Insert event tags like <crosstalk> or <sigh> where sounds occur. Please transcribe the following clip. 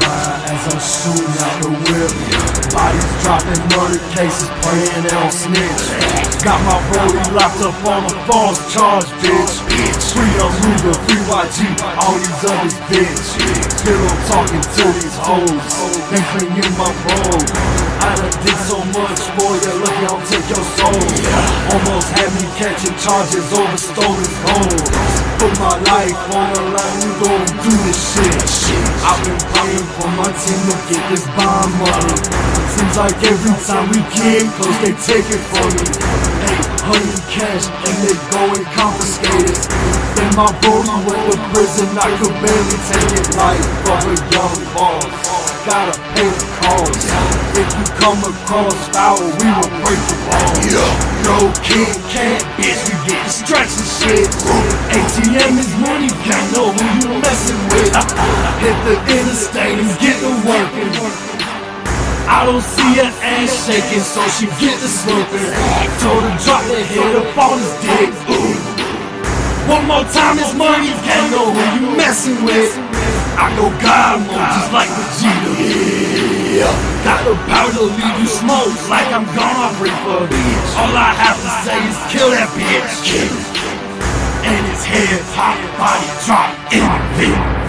By as I'm shooting out the whip. Bodies dropping, murder cases praying they don't snitch. Got my rollie locked up on a false charge, bitch. Free Aruga, free YG, all these others, bitch. Pillow talking to these hoes, they cleaning my road. I done did so much for you, lucky I'll take your soul. Almost had me catching charges over stolen gold. Put my life on the line, we gon' do this shit. I've been praying for my team to get this bond money. Seems like every time we get close, they take it from me. Honey cash, and they go and confiscate it. Then my brody went to prison, I could barely take it life of a young boss. Gotta pay the cost. If you come across foul, we will break the law. No kid can't, bitch, we get stretch and shit. ATM is money, can't know who you messing with. <laughs> Hit the interstate and get to working. I don't see her ass shaking, so she get to slurping. Told her drop the head up on his dick. One more time, it's money, can't know who you messing with. I go God mode just like Vegeta. Got the power to leave you smoke like I'm gone off reefer. All I have to say is kill that bitch. And his head pop, body drop in the